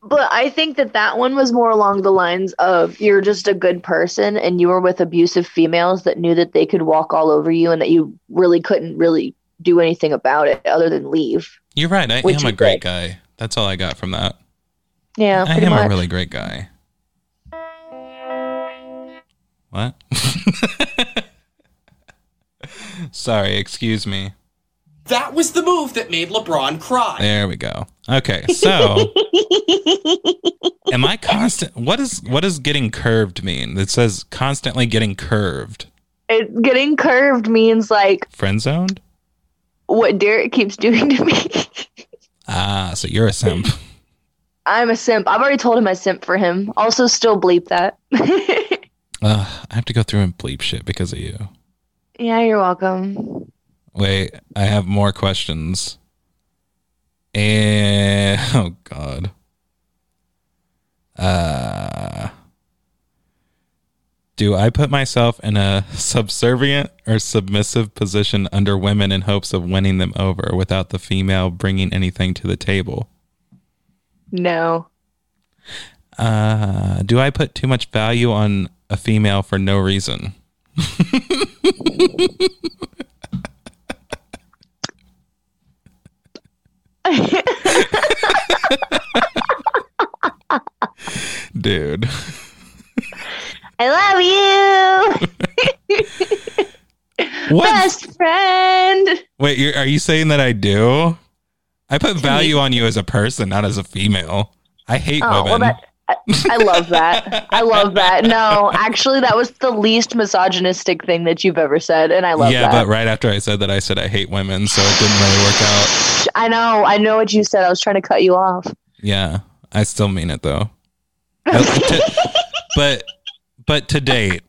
But I think that that one was more along the lines of you're just a good person and you were with abusive females that knew that they could walk all over you and that you really couldn't really do anything about it other than leave. You're right. I am a great did. guy. That's all I got from that. Yeah, I am much. a really great guy. What? [laughs] [laughs] Sorry, excuse me. That was the move that made LeBron cry. There we go. Okay, so [laughs] am I constant? What is what does getting curved mean? It says constantly getting curved. it, getting curved means like Friend zoned? what Derek keeps doing to me. [laughs] Ah, so you're a simp. I'm a simp. I've already told him I simp for him. Also, still bleep that. Ugh, I have to go through and bleep shit because of you. Yeah, you're welcome. Wait, I have more questions. And [laughs] oh god. Uh Do I put myself in a [laughs] subservient or submissive position under women in hopes of winning them over without the female bringing anything to the table? No. Uh do I put too much value on a female for no reason? [laughs] Dude. [laughs] I love you. [laughs] What? Best friend. Wait, are you saying that I do? I put value on you as a person, not as a female. I hate Oh, well, women. that. I, I love that. I love that. No, actually, that was the least misogynistic thing that you've ever said, and I love yeah, that. Yeah, but right after I said that, I said I hate women, so it didn't really work out. I know. I know what you said. I was trying to cut you off. Yeah, I still mean it though. To- but but to date,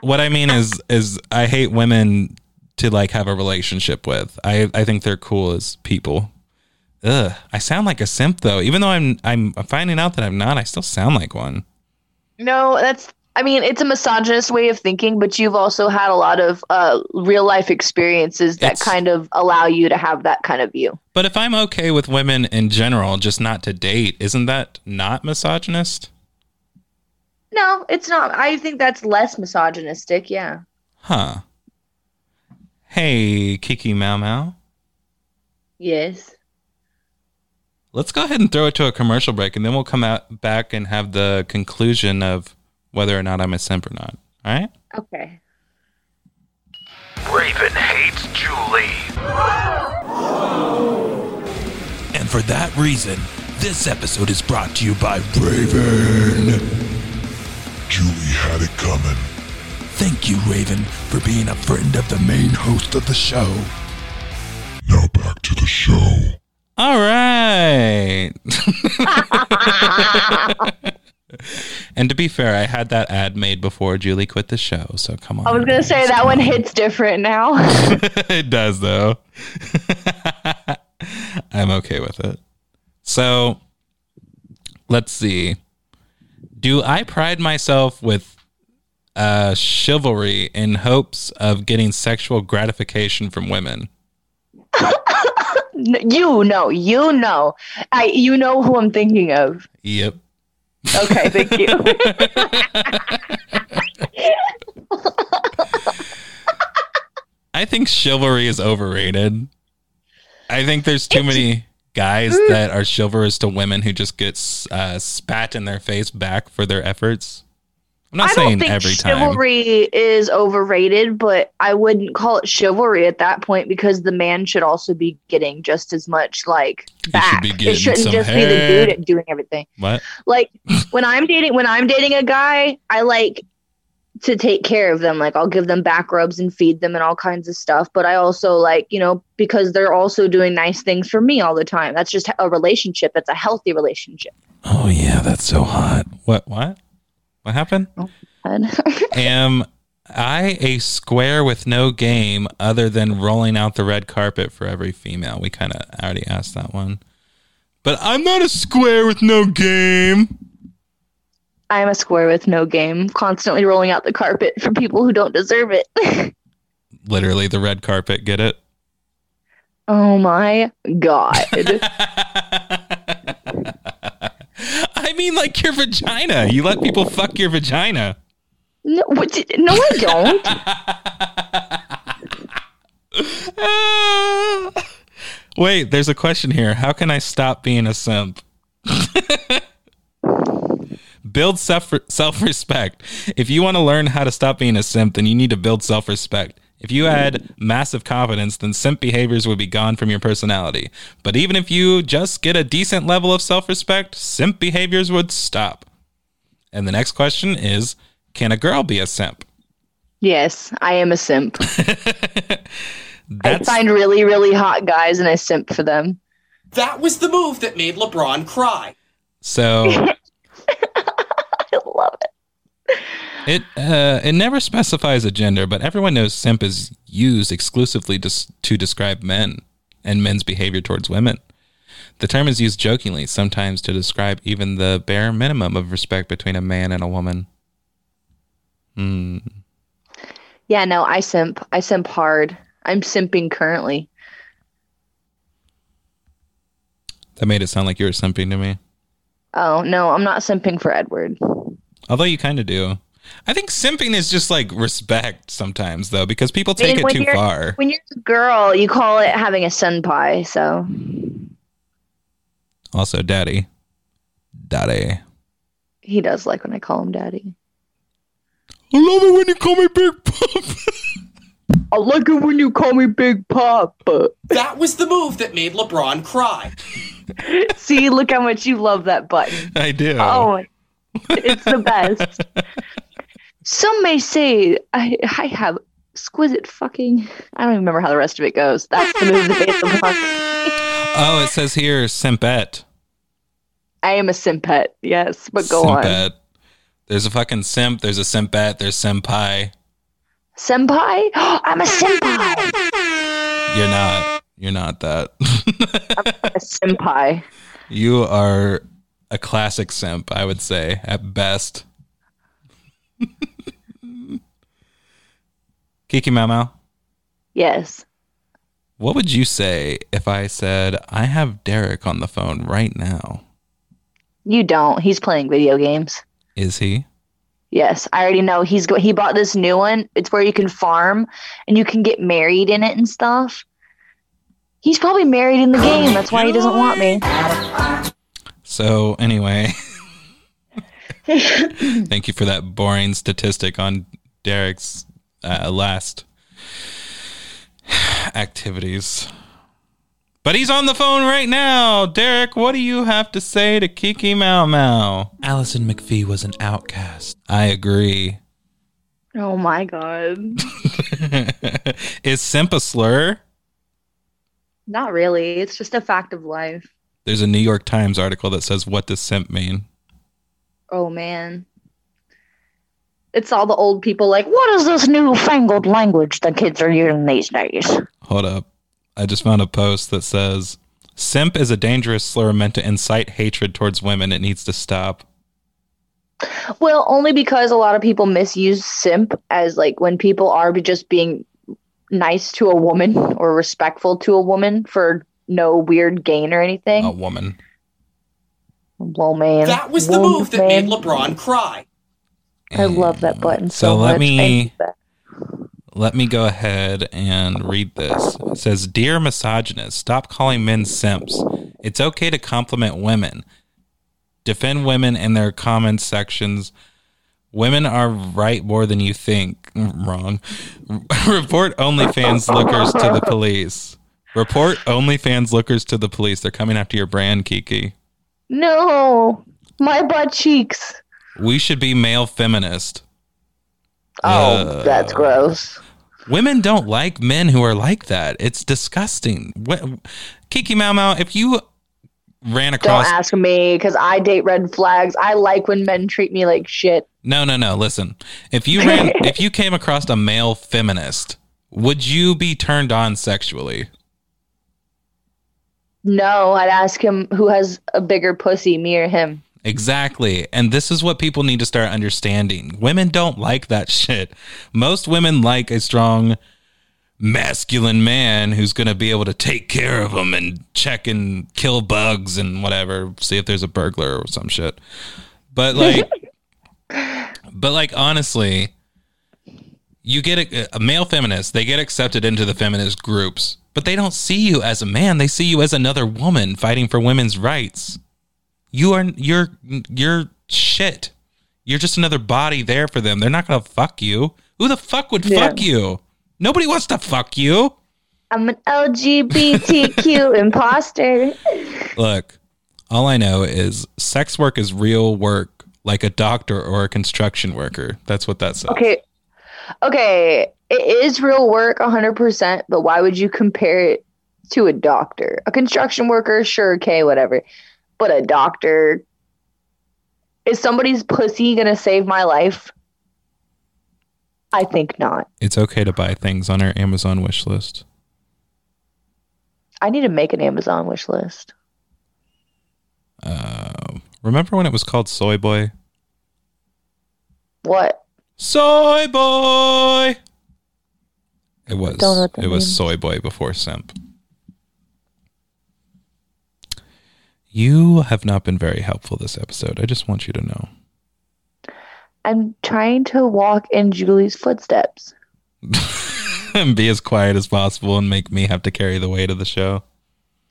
what I mean is is I hate women to like have a relationship with. I I think they're cool as people. Ugh, I sound like a simp though. Even though I'm I'm finding out that I'm not, I still sound like one. No, that's. I mean, it's a misogynist way of thinking, but you've also had a lot of uh, real life experiences that It's- kind of allow you to have that kind of view. But if I'm okay with women in general, just not to date, isn't that not misogynist? No, it's not. I think that's less misogynistic. Yeah. Huh. Hey, Kiki Mau Mau. Yes. Let's go ahead and throw it to a commercial break, and then we'll come out back and have the conclusion of whether or not I'm a simp or not. All right? Okay. Raven hates Julie. And for that reason, this episode is brought to you by Raven. Julie had it coming. Thank you, Raven, for being a friend of the main host of the show. Now back to the show. All right. [laughs] and to be fair, I had that ad made before Julie quit the show, so come on. I was gonna say that one hits different now. [laughs] it does though. [laughs] I'm okay with it. So let's see. Do I pride myself with uh, chivalry in hopes of getting sexual gratification from women? You know, you know, I you know who I'm thinking of. Yep. Okay, thank you. [laughs] I think chivalry is overrated. I think there's too many guys that are chivalrous to women who just get uh, spat in their face back for their efforts. I'm not I saying don't think every time. chivalry is overrated, but I wouldn't call it chivalry at that point because the man should also be getting just as much like back. be it shouldn't just be the dude doing everything. What? Like when I'm dating when I'm dating a guy, I like to take care of them. Like I'll give them back rubs and feed them and all kinds of stuff. But I also like, you know, because they're also doing nice things for me all the time. That's just a relationship. It's a healthy relationship. Oh yeah, that's so hot. What? What? What happened? Oh, [laughs] Am I a square with no game other than rolling out the red carpet for every female? We kind of already asked that one. But I'm not a square with no game. I'm a square with no game, constantly rolling out the carpet for people who don't deserve it. [laughs] Literally the red carpet. Get it? oh my god. [laughs] I mean, like your vagina. You let people fuck your vagina. no, what no, I don't. [laughs] Wait, there's a question here. How can I stop being a simp? [laughs] build self self respect. If you want to learn how to stop being a simp, then you need to build self respect. If you had massive confidence, then simp behaviors would be gone from your personality. But even if you just get a decent level of self respect, simp behaviors would stop. And the next question is Can a girl be a simp? yes, I am a simp. [laughs] I That's find really, really hot guys and I simp for them. That was the move that made LeBron cry. so. [laughs] I love it. It uh, it never specifies a gender, but everyone knows simp is used exclusively to, to describe men and men's behavior towards women. The term is used jokingly, sometimes to describe even the bare minimum of respect between a man and a woman. Hmm. Yeah, no, I simp. I simp hard. I'm simping currently. That made it sound like you were simping to me. Oh, no, I'm not simping for Edward. Although you kind of do. I think simping is just like respect sometimes, though, because people take I mean, it too far. When you're a girl, you call it having a senpai, so Also, daddy. Daddy. he does like when I call him daddy. I love it when you call me Big Pop. [laughs] I like it when you call me Big Papa. That was the move that made LeBron cry. [laughs] See, look how much you love that button. I do. Oh, it's the best. [laughs] Some may say I, I have exquisite fucking. I don't even remember how the rest of it goes. That's the move that LeBron. Oh, it says here simpette. I am a simpet, yes, but go on. There's a fucking simp. There's a simpette. There's senpai. Senpai? [gasps] I'm a senpai. You're not. You're not that. [laughs] I'm a senpai. you are a classic simp, I would say, at best. [laughs] Kiki Mau, Yes. what would you say if I said I have Derek on the phone right now? You don't. He's playing video games. Is he? Yes, I already know. He's go- he bought this new one. It's where you can farm and you can get married in it and stuff. He's probably married in the game. That's why he doesn't want me. So anyway, [laughs] [laughs] thank you for that boring statistic on Derek's uh, last [sighs] activities. But he's on the phone right now. Derek, what do you have to say to Kiki Mau Mau? Allison McPhee was an outcast. I agree. Oh my god. [laughs] Is simp a slur? Not really. It's just a fact of life. There's a New York Times article that says, What does simp mean? Oh man. It's all the old people like, what is this newfangled language the kids are using these days? Hold up. I just found a post that says, Simp is a dangerous slur meant to incite hatred towards women. It needs to stop. Well, only because a lot of people misuse simp as like when people are just being nice to a woman or respectful to a woman for no weird gain or anything. A woman. Well, man. That was the Well, move that man. made LeBron cry. I love that button so, So let much. me- I need that. Let me go ahead and read this. It says, Dear misogynist, stop calling men simps. It's okay to compliment women. Defend women in their comment sections. Women are right more than you think. [laughs] Wrong. [laughs] Report OnlyFans lookers to the police. Report OnlyFans lookers to the police. They're coming after your brand, Kiki. No, my butt cheeks. We should be male feminist. Oh, Uh, that's gross. Women don't like men who are like that. It's disgusting. What, Kiki Mau Mau, if you ran across. Don't ask me because I date red flags. I like when men treat me like shit. No, no, no. Listen. If you ran [laughs] if you came across a male feminist, would you be turned on sexually? No, I'd ask him who has a bigger pussy, me or him. Exactly. And this is what people need to start understanding. Women don't like that [laughs] shit. Most women like a strong masculine man who's going to be able to take care of them and check and kill bugs and whatever, see if there's a burglar or some shit. But [laughs] like but like honestly, you get a, a male feminist, they get accepted into the feminist groups, but they don't see you as a man. They see you as another woman fighting for women's rights. You are you're you're shit. You're just another body there for them. They're not gonna fuck you. Who the fuck would Yeah. fuck you? Nobody wants to fuck you. I'm an LGBTQ [laughs] imposter. Look, all I know is sex work is real work, like a doctor or a construction worker. That's what that says. Okay. Okay. It is real work 100%, but why would you compare it to a doctor? A construction worker, sure, okay, whatever. But a doctor, is somebody's pussy going to save my life? I think not. It's okay to buy things on our Amazon wish list. I need to make an Amazon wish list. Uh, remember when it was called Soy Boy? What? Soy Boy. It was. Don't know what that It was means. Soy Boy before Simp. You have not been very helpful this episode. I just want you to know. I'm trying to walk in Julie's footsteps. and [laughs] be as quiet as possible and make me have to carry the weight of the show.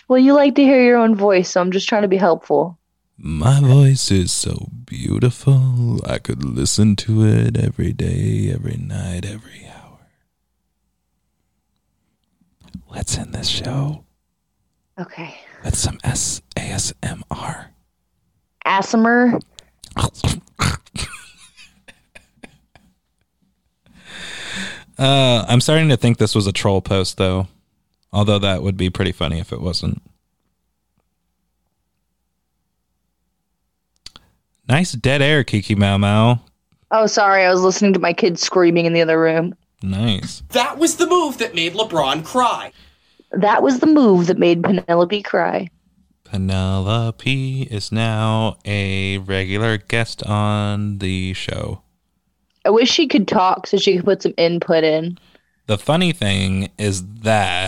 Well, you like to hear your own voice, so I'm just trying to be helpful. My voice is so beautiful. I could listen to it every day, every night, every hour. Let's end this show Okay. With some S A S M R. ASMR. Asimer. Uh, I'm starting to think this was a troll post, though. Although that would be pretty funny if it wasn't. Nice dead air, Kiki Mau Mau. Oh, sorry. I was listening to my kids screaming in the other room. Nice. That was the move that made LeBron cry. That was the move that made Penelope cry. Penelope is now a regular guest on the show. I wish she could talk so she could put some input in. The funny thing is that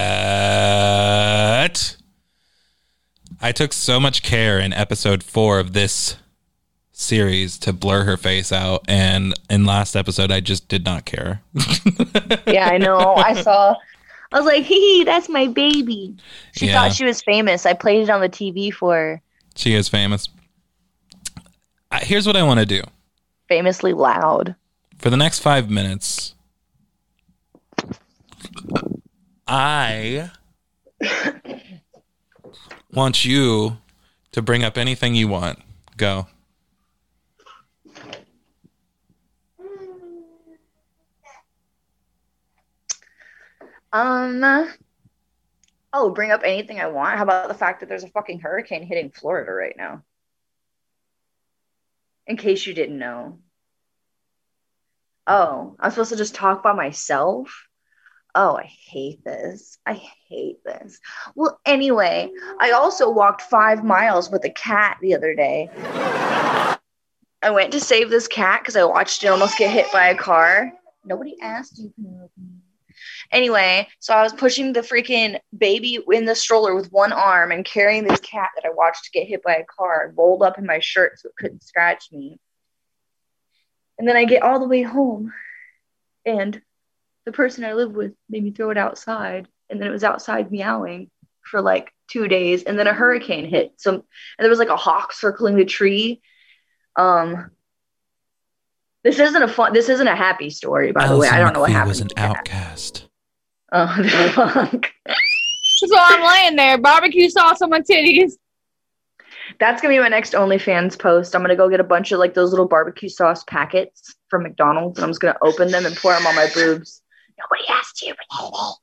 I took so much care in episode four of this series to blur her face out, and in last episode, I just did not care. [laughs] yeah, I know. I saw. I was like, hee, that's my baby. She Yeah. thought she was famous. I played it on the TV for her. she is famous. Uh, Here's what I want to do famously loud. for the next five minutes. I [laughs] want you to bring up anything you want. Go. Um. Oh, bring up anything I want. How about the fact that there's a fucking hurricane hitting Florida right now? In case you didn't know. Oh, I'm supposed to just talk by myself? Oh, I hate this. I hate this. Well, anyway, I also walked five miles with a cat the other day. I went to save this cat because I watched it almost get hit by a car. Nobody asked you. Anyway, so I was pushing the freaking baby in the stroller with one arm and carrying this cat that I watched get hit by a car rolled up in my shirt so it couldn't scratch me. And then I get all the way home, and the person I live with made me throw it outside, and then it was outside meowing for like two days, and then a hurricane hit. So, and there was like a hawk circling the tree. Um, this isn't a fun. This isn't a happy story, by the way. I don't know what McPhee happened. was an outcast. Oh, [laughs] the fuck. So I'm laying there, barbecue sauce on my titties. That's gonna be my next OnlyFans post. I'm gonna go get a bunch of like those little barbecue sauce packets from McDonald's, and I'm just gonna open them and pour them on my boobs. Nobody asked you, but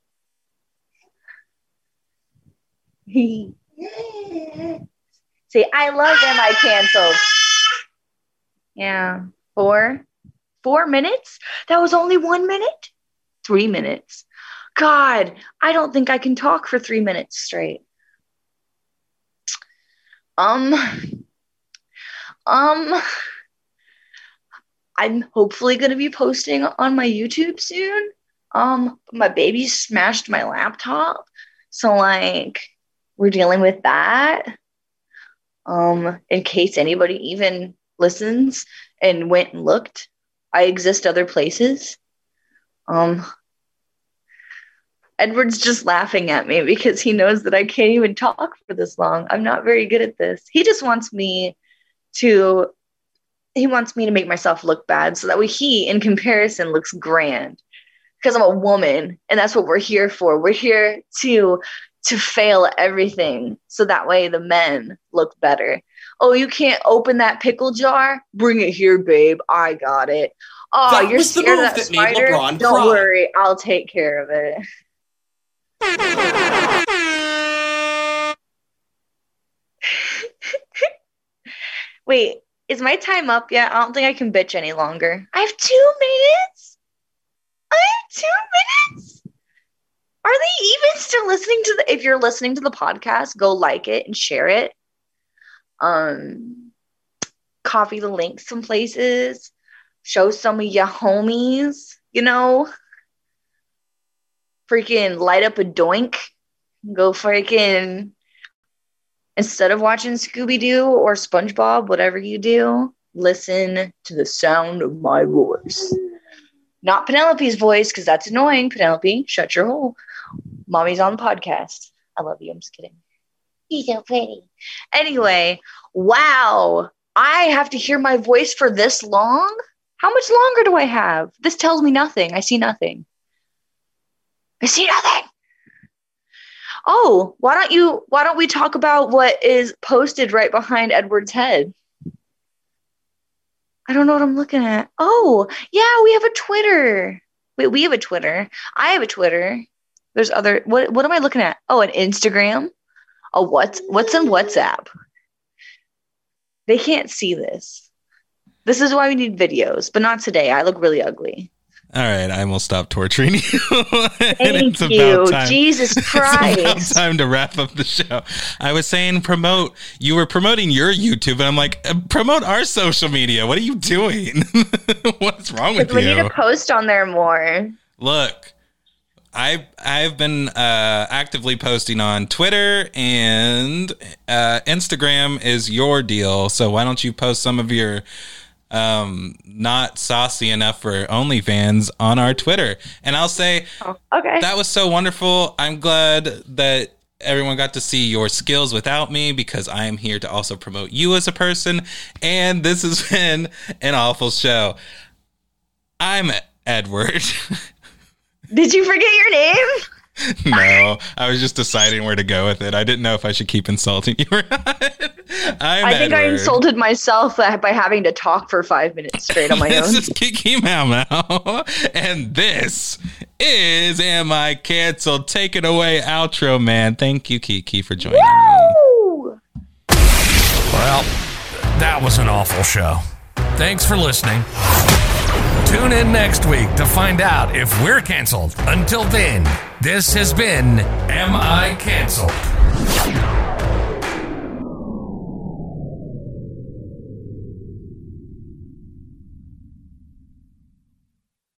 [laughs] See, I love them. I canceled. Yeah, four, four minutes. That was only one minute. Three minutes. God, I don't think I can talk for three minutes straight. Um, um, I'm hopefully going to be posting on my YouTube soon. Um, my baby smashed my laptop, so like we're dealing with that. Um, in case anybody even listens and went and looked, I exist other places. Um, Edward's just laughing at me because he knows that I can't even talk for this long. I'm not very good at this. He just wants me to he wants me to make myself look bad so that way he in comparison looks grand because I'm a woman and that's what we're here for. We're here to to fail everything so that way the men look better. Oh, you can't open that pickle jar? Bring it here, babe. I got it. Oh, That you're scared of that that spider? Don't cry. worry, I'll take care of it. [laughs] Wait, is my time up yet? I don't think I can bitch any longer. I have two minutes. I have two minutes. Are they even still listening to the? If you're listening to the podcast, go like it and share it. Um, copy the links some places. Show some of your homies. You know, freaking light up a doink. Go freaking instead of watching Scooby Doo or SpongeBob, whatever you do, listen to the sound of my voice. Not Penelope's voice, because that's annoying. Penelope, shut your hole. Mommy's on the podcast. I love you. I'm just kidding. You're so pretty. Anyway, wow. I have to hear my voice for this long? How much longer do I have? This tells me nothing. I see nothing. I see nothing. Oh, why don't you why don't we talk about what is posted right behind Edward's head? I don't know what I'm looking at. Oh, yeah, we have a Twitter. Wait, we have a Twitter. I have a Twitter. There's other what what am I looking at? Oh, an Instagram? A what what's in WhatsApp? They can't see this. This is why we need videos, but not today. I look really ugly. All right, I will stop torturing you. [laughs] Thank it's about you. time. Jesus [laughs] It's about Christ. time to wrap up the show. I was saying promote. You were promoting your YouTube, and I'm like, uh, promote our social media. What are you doing? [laughs] What's wrong with you? we need to post on there more. Look, I I've been uh, actively posting on Twitter and uh, Instagram is your deal. So why don't you post some of your um, not saucy enough for OnlyFans on our Twitter? And I'll say, okay, that was so wonderful. I'm glad that everyone got to see your skills without me because I am here to also promote you as a person. And this has [laughs] been an awful show. I'm Edward. [laughs] Did you forget your name? [laughs] no, I was just deciding where to go with it. I didn't know if I should keep insulting you or [laughs] not. I'm I think I insulted myself by having to talk for five minutes straight on my this [laughs] own. This is Kiki Mau Mau, and this is Am I Canceled? Take it away, outro man. Thank you, Kiki, for joining me. Well, that was an awful show. Thanks for listening. Tune in next week to find out if we're canceled. Until then, this has been Am I Canceled?